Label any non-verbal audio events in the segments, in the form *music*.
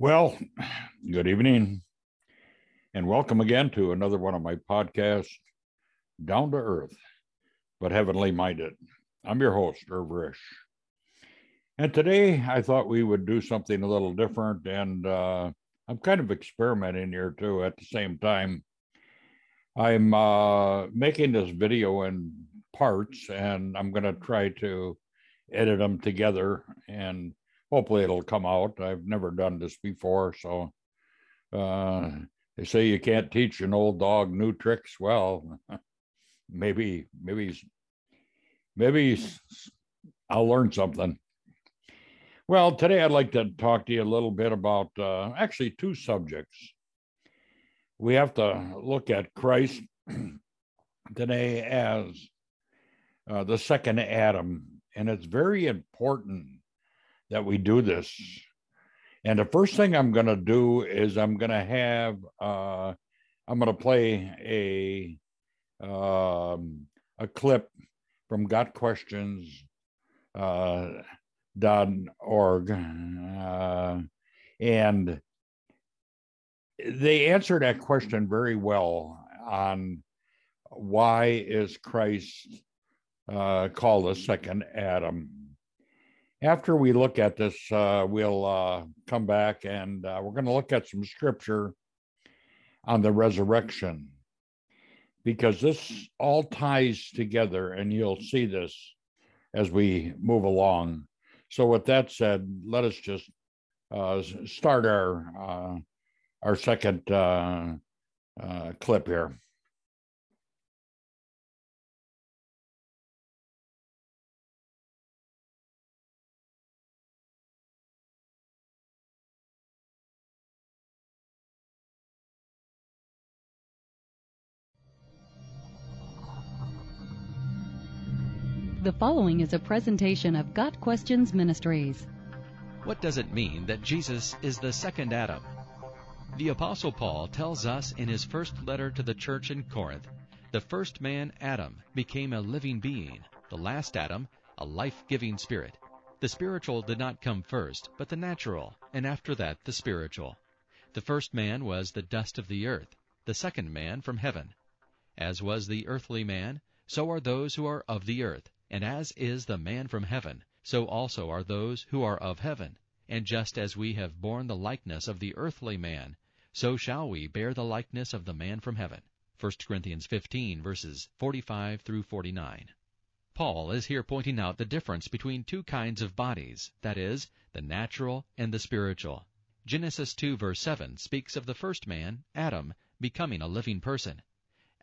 Well, good evening, and welcome again to another one of my podcasts, Down to Earth, but Heavenly Minded. I'm your host, Irv Risch. And today I thought we would do something a little different, and uh, I'm kind of experimenting here too at the same time. I'm uh, making this video in parts, and I'm going to try to edit them together and hopefully it'll come out. I've never done this before, so uh, they say you can't teach an old dog new tricks. Well, *laughs* maybe, maybe, maybe I'll learn something. Well, today I'd like to talk to you a little bit about uh, actually two subjects. We have to look at Christ *clears throat* today as uh, the second Adam, and it's very important that we do this. And the first thing I'm going to do is I'm going to have uh, I'm going to play a um, a clip from Got Questions uh, dot org, uh, and they answer that question very well on why is Christ uh, called the second Adam after we look at this, uh, we'll uh, come back and uh, we're going to look at some scripture on the resurrection because this all ties together, and you'll see this as we move along. So, with that said, let us just uh, start our uh, our second uh, clip here. The following is a presentation of Got Questions Ministries. What does it mean that Jesus is the second Adam? The Apostle Paul tells us in his first letter to the church in Corinth the first man, Adam, became a living being, the last Adam, a life giving spirit. The spiritual did not come first, but the natural, and after that the spiritual. The first man was the dust of the earth, the second man from heaven. As was the earthly man, so are those who are of the earth. And as is the man from heaven, so also are those who are of heaven. And just as we have borne the likeness of the earthly man, so shall we bear the likeness of the man from heaven. 1 Corinthians 15, verses 45 through 49. Paul is here pointing out the difference between two kinds of bodies, that is, the natural and the spiritual. Genesis 2, verse 7 speaks of the first man, Adam, becoming a living person.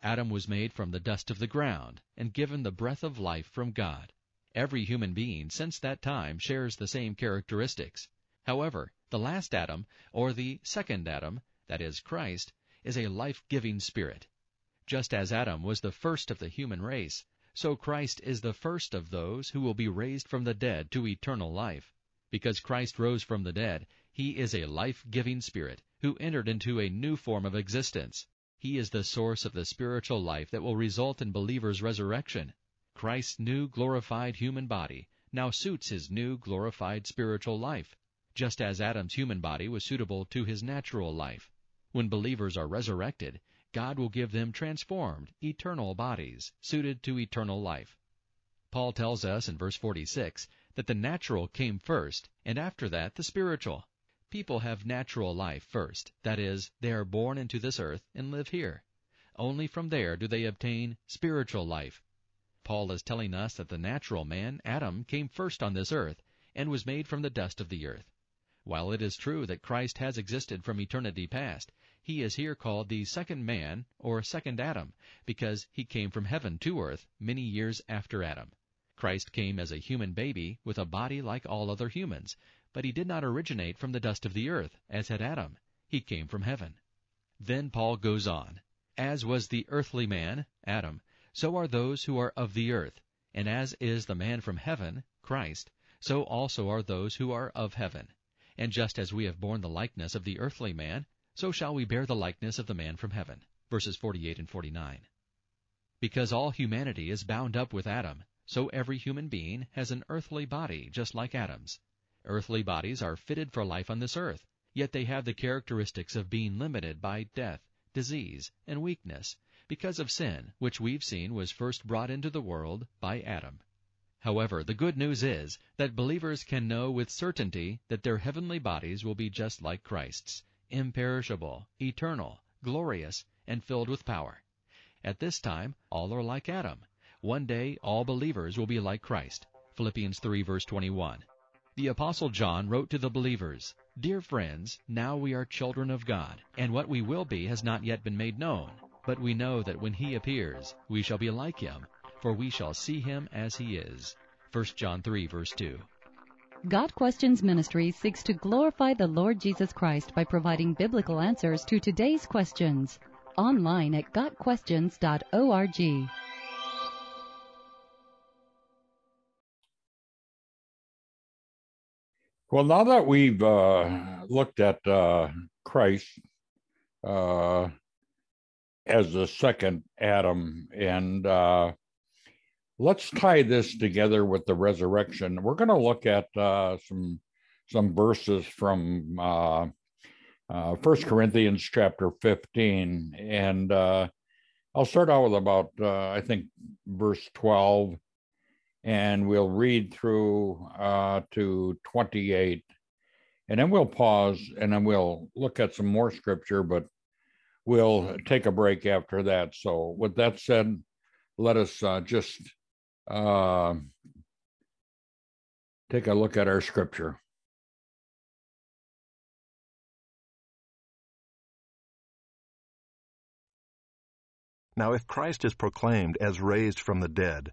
Adam was made from the dust of the ground, and given the breath of life from God. Every human being since that time shares the same characteristics. However, the last Adam, or the second Adam, that is, Christ, is a life-giving spirit. Just as Adam was the first of the human race, so Christ is the first of those who will be raised from the dead to eternal life. Because Christ rose from the dead, he is a life-giving spirit who entered into a new form of existence. He is the source of the spiritual life that will result in believers' resurrection. Christ's new glorified human body now suits his new glorified spiritual life, just as Adam's human body was suitable to his natural life. When believers are resurrected, God will give them transformed, eternal bodies, suited to eternal life. Paul tells us in verse 46 that the natural came first, and after that the spiritual. People have natural life first, that is, they are born into this earth and live here. Only from there do they obtain spiritual life. Paul is telling us that the natural man, Adam, came first on this earth, and was made from the dust of the earth. While it is true that Christ has existed from eternity past, he is here called the second man, or second Adam, because he came from heaven to earth many years after Adam. Christ came as a human baby with a body like all other humans, but he did not originate from the dust of the earth, as had Adam. He came from heaven. Then Paul goes on. As was the earthly man, Adam, so are those who are of the earth. And as is the man from heaven, Christ, so also are those who are of heaven. And just as we have borne the likeness of the earthly man, so shall we bear the likeness of the man from heaven. Verses 48 and 49. Because all humanity is bound up with Adam, so every human being has an earthly body just like Adam's. Earthly bodies are fitted for life on this earth. yet they have the characteristics of being limited by death, disease, and weakness, because of sin, which we've seen was first brought into the world by Adam. However, the good news is that believers can know with certainty that their heavenly bodies will be just like Christ's, imperishable, eternal, glorious, and filled with power. At this time, all are like Adam. One day, all believers will be like Christ. Philippians 3 verse 21. The Apostle John wrote to the believers, Dear friends, now we are children of God, and what we will be has not yet been made known. But we know that when he appears, we shall be like him, for we shall see him as he is. 1 John 3 verse 2. Got Questions Ministry seeks to glorify the Lord Jesus Christ by providing biblical answers to today's questions. Online at gotquestions.org. Well, now that we've uh, looked at uh, Christ uh, as the second Adam, and uh, let's tie this together with the resurrection. We're going to look at uh, some some verses from uh, First Corinthians chapter fifteen, and I'll start out with about I think verse twelve and we'll read through uh, to 28. And then we'll pause and then we'll look at some more scripture, but we'll take a break after that. So, with that said, let us uh, just uh, take a look at our scripture. Now, if Christ is proclaimed as raised from the dead,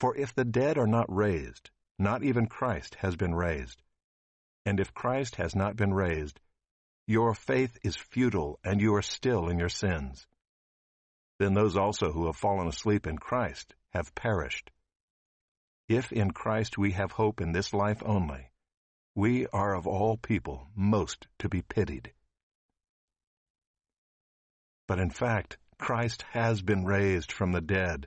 For if the dead are not raised, not even Christ has been raised. And if Christ has not been raised, your faith is futile and you are still in your sins. Then those also who have fallen asleep in Christ have perished. If in Christ we have hope in this life only, we are of all people most to be pitied. But in fact, Christ has been raised from the dead,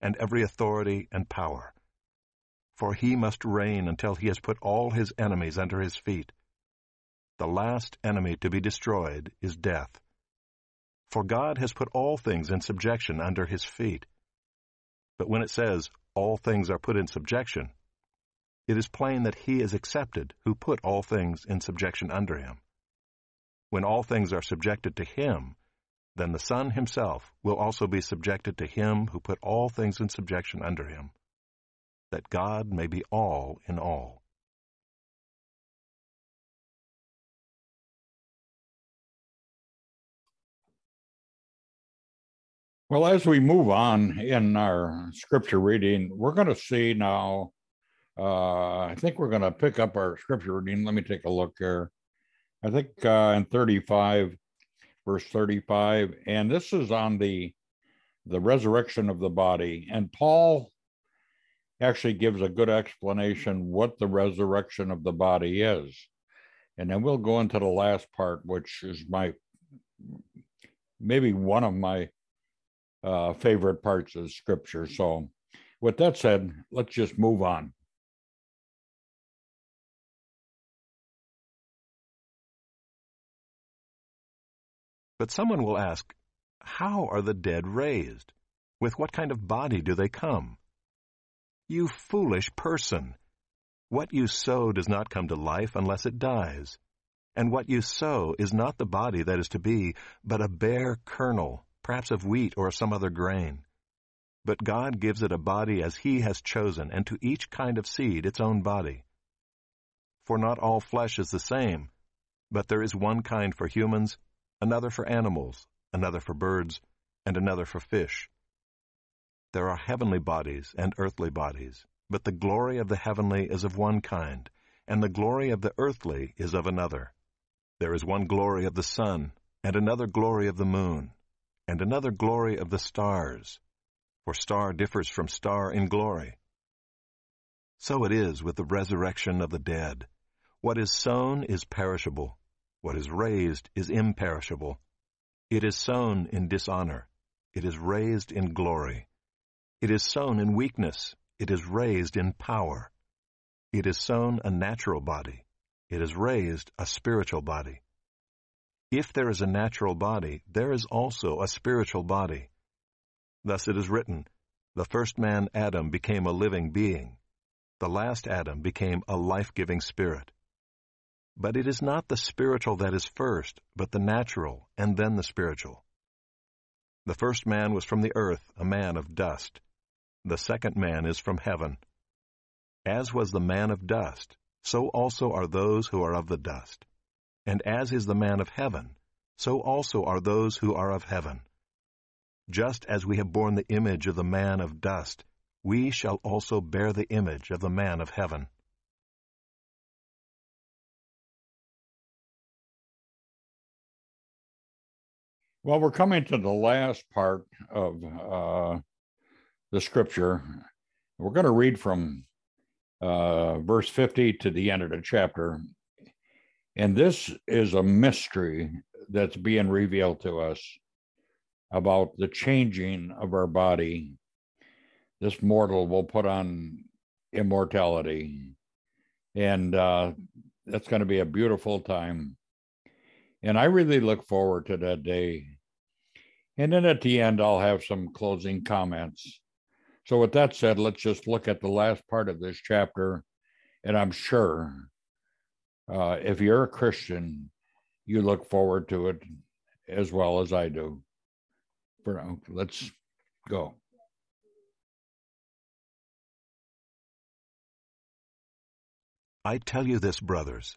and every authority and power. For he must reign until he has put all his enemies under his feet. The last enemy to be destroyed is death. For God has put all things in subjection under his feet. But when it says, all things are put in subjection, it is plain that he is accepted who put all things in subjection under him. When all things are subjected to him, then the Son himself will also be subjected to him who put all things in subjection under him, that God may be all in all. Well, as we move on in our scripture reading, we're going to see now. Uh, I think we're going to pick up our scripture reading. Let me take a look here. I think uh, in 35, verse 35 and this is on the the resurrection of the body. And paul actually gives a good explanation what the resurrection of the body is. And then we'll go into the last part which is my maybe one of my uh, favorite parts of scripture. So with that said let's just move on But someone will ask, How are the dead raised? With what kind of body do they come? You foolish person! What you sow does not come to life unless it dies. And what you sow is not the body that is to be, but a bare kernel, perhaps of wheat or some other grain. But God gives it a body as He has chosen, and to each kind of seed its own body. For not all flesh is the same, but there is one kind for humans, another for animals, another for birds, and another for fish. There are heavenly bodies and earthly bodies, but the glory of the heavenly is of one kind, and the glory of the earthly is of another. There is one glory of the sun, and another glory of the moon, and another glory of the stars for star differs from star in glory. So it is with the resurrection of the dead. What is sown is perishable, what is raised is imperishable. It is sown in dishonor, it is raised in glory. It is sown in weakness, it is raised in power. It is sown a natural body, it is raised a spiritual body. If there is a natural body, there is also a spiritual body. Thus it is written, The first man, Adam, became a living being. The last Adam became a life-giving spirit. But it is not the spiritual that is first, but the natural, and then the spiritual. The first man was from the earth, a man of dust. The second man is from heaven. As was the man of dust, so also are those who are of the dust. And as is the man of heaven, so also are those who are of heaven. Just as we have borne the image of the man of dust, we shall also bear the image of the man of heaven. Well, we're coming to the last part of uh, the scripture. We're going to read from uh, verse 50 to the end of the chapter. And this is a mystery that's being revealed to us about the changing of our body. This mortal will put on immortality. And uh, that's going to be a beautiful time. And I really look forward to that day. And then at the end, I'll have some closing comments. So, with that said, let's just look at the last part of this chapter. And I'm sure uh, if you're a Christian, you look forward to it as well as I do for now. Let's go. I tell you this, brothers,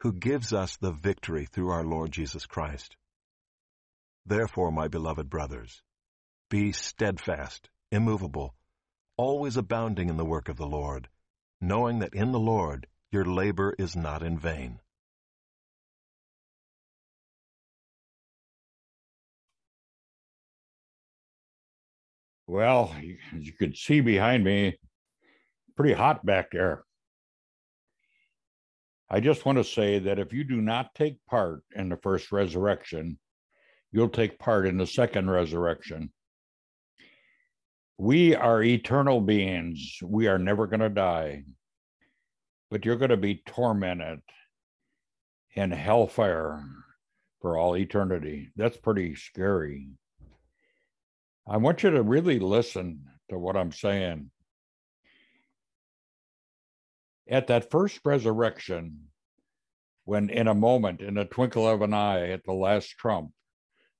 who gives us the victory through our Lord Jesus Christ. Therefore, my beloved brothers, be steadfast, immovable, always abounding in the work of the Lord, knowing that in the Lord your labor is not in vain. Well, as you can see behind me, pretty hot back there. I just want to say that if you do not take part in the first resurrection, you'll take part in the second resurrection. We are eternal beings. We are never going to die, but you're going to be tormented in hellfire for all eternity. That's pretty scary. I want you to really listen to what I'm saying. At that first resurrection, when in a moment, in a twinkle of an eye, at the last trump,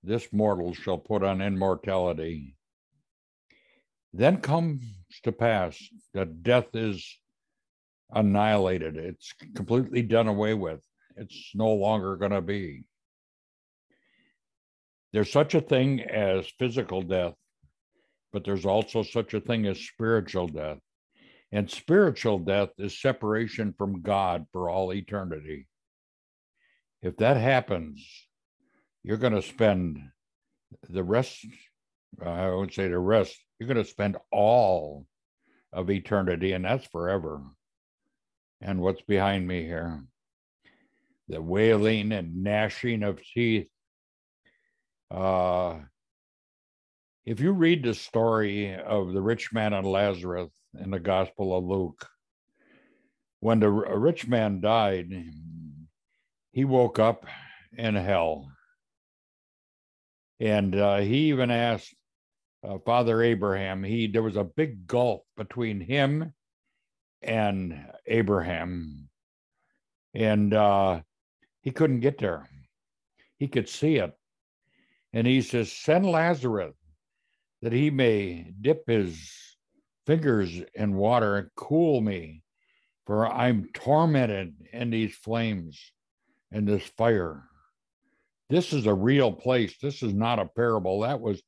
this mortal shall put on immortality. Then comes to pass that death is annihilated, it's completely done away with, it's no longer going to be. There's such a thing as physical death, but there's also such a thing as spiritual death. And spiritual death is separation from God for all eternity. If that happens, you're going to spend the rest, I would say the rest, you're going to spend all of eternity, and that's forever. And what's behind me here? The wailing and gnashing of teeth. Uh, if you read the story of the rich man and Lazarus in the Gospel of Luke, when the rich man died, he woke up in hell. And uh, he even asked uh, Father Abraham, he there was a big gulf between him and Abraham. And uh, he couldn't get there. He could see it. And he says, Send Lazarus that he may dip his fingers in water and cool me, for I'm tormented in these flames and this fire. This is a real place. This is not a parable. That was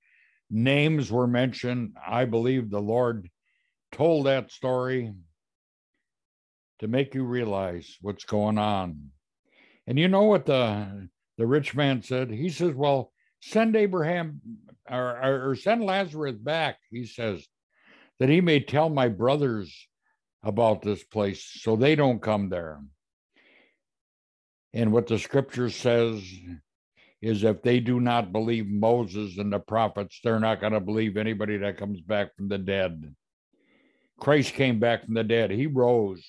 names were mentioned. I believe the Lord told that story to make you realize what's going on. And you know what the the rich man said? He says, "Well, send Abraham or, or, or send Lazarus back." He says that he may tell my brothers about this place so they don't come there. And what the scripture says is if they do not believe Moses and the prophets, they're not going to believe anybody that comes back from the dead. Christ came back from the dead. He rose.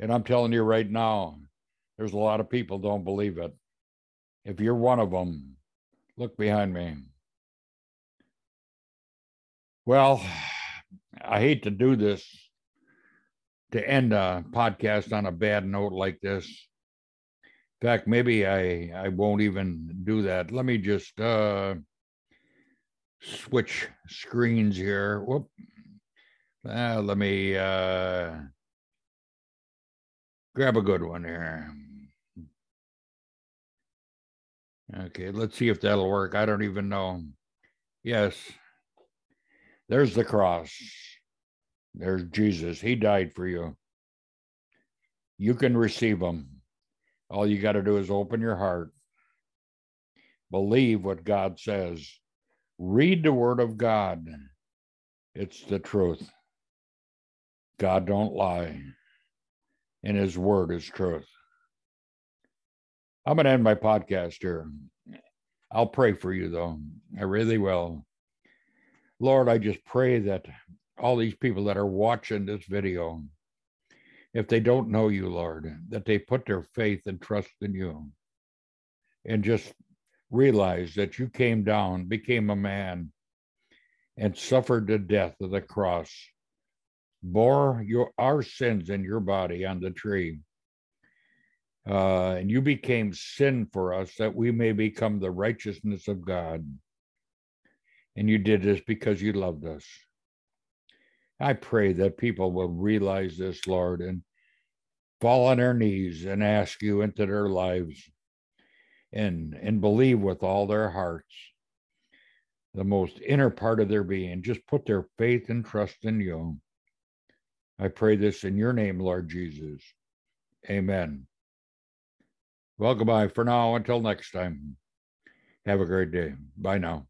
And I'm telling you right now, there's a lot of people don't believe it. If you're one of them, look behind me. Well, I hate to do this to end a podcast on a bad note like this In fact, maybe I I won't even do that. Let me just uh, switch screens here. Whoop. Uh, let me uh, grab a good one here. Okay, let's see if that'll work. I don't even know. Yes, there's the cross. There's Jesus. He died for you. You can receive him. All you got to do is open your heart, believe what God says, read the word of God. It's the truth. God don't lie, and his word is truth. I'm going to end my podcast here. I'll pray for you, though. I really will. Lord, I just pray that all these people that are watching this video, if they don't know you, Lord, that they put their faith and trust in you and just realize that you came down, became a man, and suffered the death of the cross, bore your our sins in your body on the tree. Uh, and you became sin for us that we may become the righteousness of God. And you did this because you loved us. I pray that people will realize this, Lord, and fall on their knees and ask you into their lives and and believe with all their hearts the most inner part of their being. Just put their faith and trust in you. I pray this in your name lord jesus. Amen. Well goodbye for now. Until next time. Have a great day. Bye now